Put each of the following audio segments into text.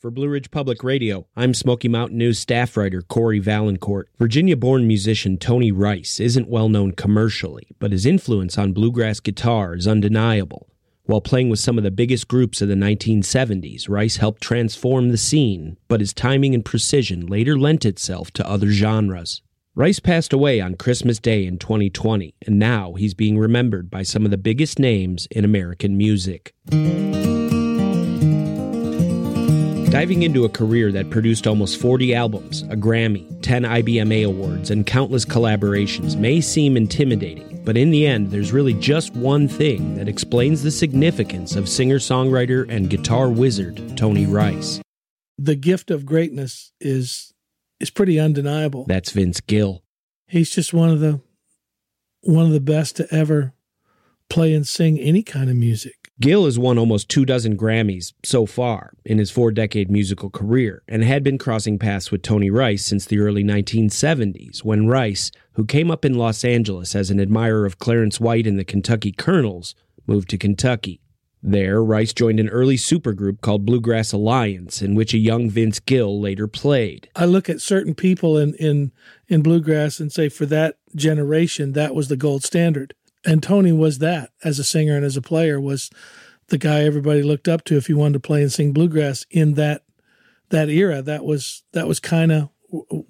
For Blue Ridge Public Radio, I'm Smoky Mountain News staff writer Cory Vaillancourt. Virginia born musician Tony Rice isn't well known commercially, but his influence on bluegrass guitar is undeniable. While playing with some of the biggest groups of the 1970s, Rice helped transform the scene, but his timing and precision later lent itself to other genres. Rice passed away on Christmas Day in 2020, and now he's being remembered by some of the biggest names in American music. Diving into a career that produced almost 40 albums, a Grammy, 10 IBMA awards, and countless collaborations may seem intimidating, but in the end, there's really just one thing that explains the significance of singer songwriter and guitar wizard Tony Rice. The gift of greatness is is pretty undeniable. That's Vince Gill. He's just one of the one of the best to ever play and sing any kind of music. Gill has won almost two dozen Grammys so far in his four decade musical career and had been crossing paths with Tony Rice since the early 1970s when Rice, who came up in Los Angeles as an admirer of Clarence White and the Kentucky Colonels, moved to Kentucky. There, Rice joined an early supergroup called Bluegrass Alliance, in which a young Vince Gill later played. I look at certain people in, in, in bluegrass and say, for that generation, that was the gold standard and Tony was that as a singer and as a player was the guy everybody looked up to if you wanted to play and sing bluegrass in that that era. That was that was kind of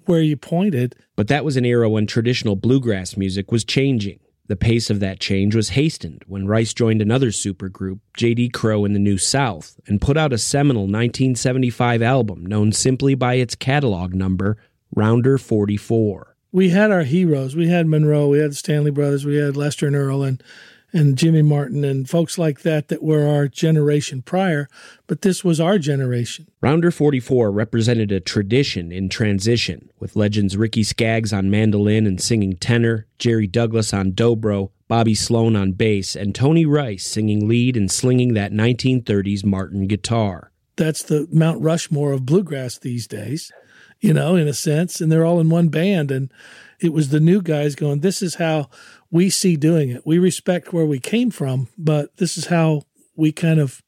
where you pointed. But that was an era when traditional bluegrass music was changing. The pace of that change was hastened when Rice joined another supergroup, J.D. Crowe and the New South, and put out a seminal 1975 album known simply by its catalog number, Rounder 44 we had our heroes. We had Monroe, we had the Stanley Brothers, we had Lester and Earl, and and Jimmy Martin and folks like that that were our generation prior, but this was our generation. Rounder 44 represented a tradition in transition, with legends Ricky Skaggs on mandolin and singing tenor, Jerry Douglas on dobro, Bobby Slone on bass, and Tony Rice singing lead and slinging that 1930s Martin guitar. That's the Mount Rushmore of bluegrass these days you know, in a sense, and they're all in one band. And it was the new guys going, This is how we see doing it. We respect where we came from, but this is how we kind of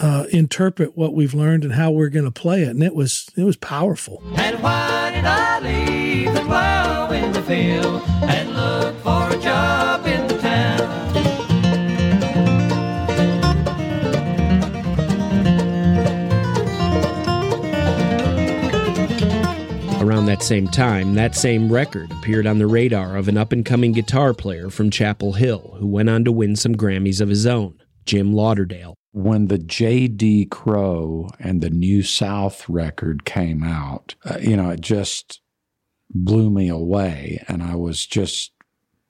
uh, interpret what we've learned and how we're going to play it. And it was it was powerful. And why did I leave the plow in the field and that same time, that same record appeared on the radar of an up and coming guitar player from Chapel Hill who went on to win some Grammys of his own, Jim Lauderdale. When the J.D. Crowe and the New South record came out, uh, you know, it just blew me away. And I was just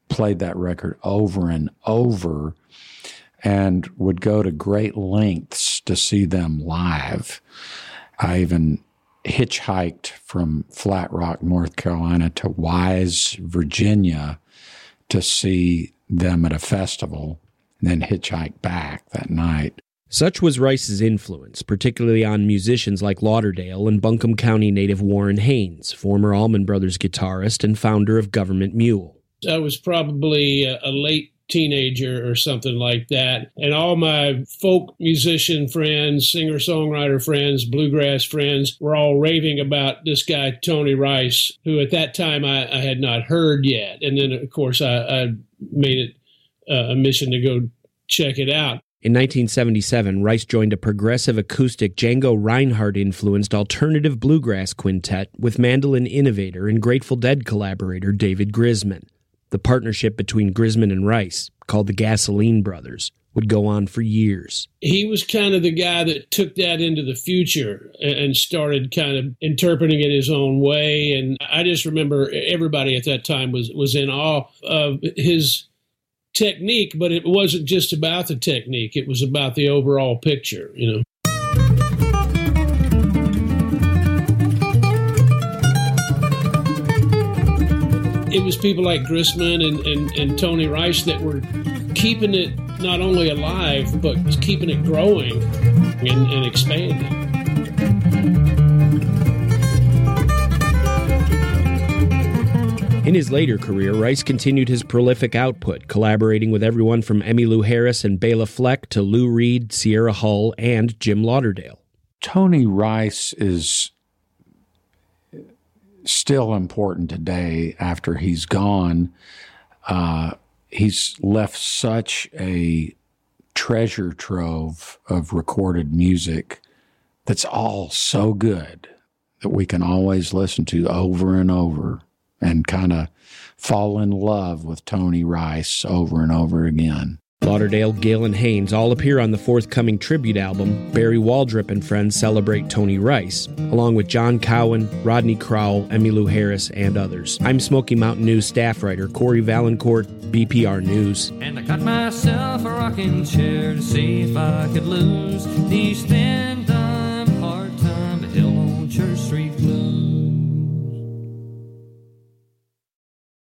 played that record over and over and would go to great lengths to see them live. I even hitchhiked from Flat Rock, North Carolina to Wise, Virginia to see them at a festival, and then hitchhiked back that night. Such was Rice's influence, particularly on musicians like Lauderdale and Buncombe County native Warren Haynes, former Allman Brothers guitarist and founder of Government Mule. I was probably a late teenager or something like that. And all my folk musician friends, singer songwriter friends, bluegrass friends were all raving about this guy, Tony Rice, who at that time I, I had not heard yet. And then, of course, I, I made it uh, a mission to go check it out. In 1977, Rice joined a progressive acoustic Django Reinhardt influenced alternative bluegrass quintet with mandolin innovator and Grateful Dead collaborator David Grisman. The partnership between Grisman and Rice, called the Gasoline Brothers, would go on for years. He was kind of the guy that took that into the future and started kind of interpreting it his own way. And I just remember everybody at that time was, was in awe of his technique, but it wasn't just about the technique, it was about the overall picture, you know. It was people like Grisman and, and, and Tony Rice that were keeping it not only alive, but keeping it growing and, and expanding. In his later career, Rice continued his prolific output, collaborating with everyone from Emmylou Harris and Bela Fleck to Lou Reed, Sierra Hull, and Jim Lauderdale. Tony Rice is still important today after he's gone. Uh, he's left such a treasure trove of recorded music that's all so good that we can always listen to over and over and kind of fall in love with Tony Rice over and over again. Lauderdale, Gill and Haynes all appear on the forthcoming tribute album. Barry Waldrep and friends celebrate Tony Rice, along with John Cowan, Rodney Crowell, Emmylou Harris, and others. I'm Smoky Mountain News staff writer Cory Vaillancourt, BPR News. And I got myself a rocking chair to see if I could lose these thin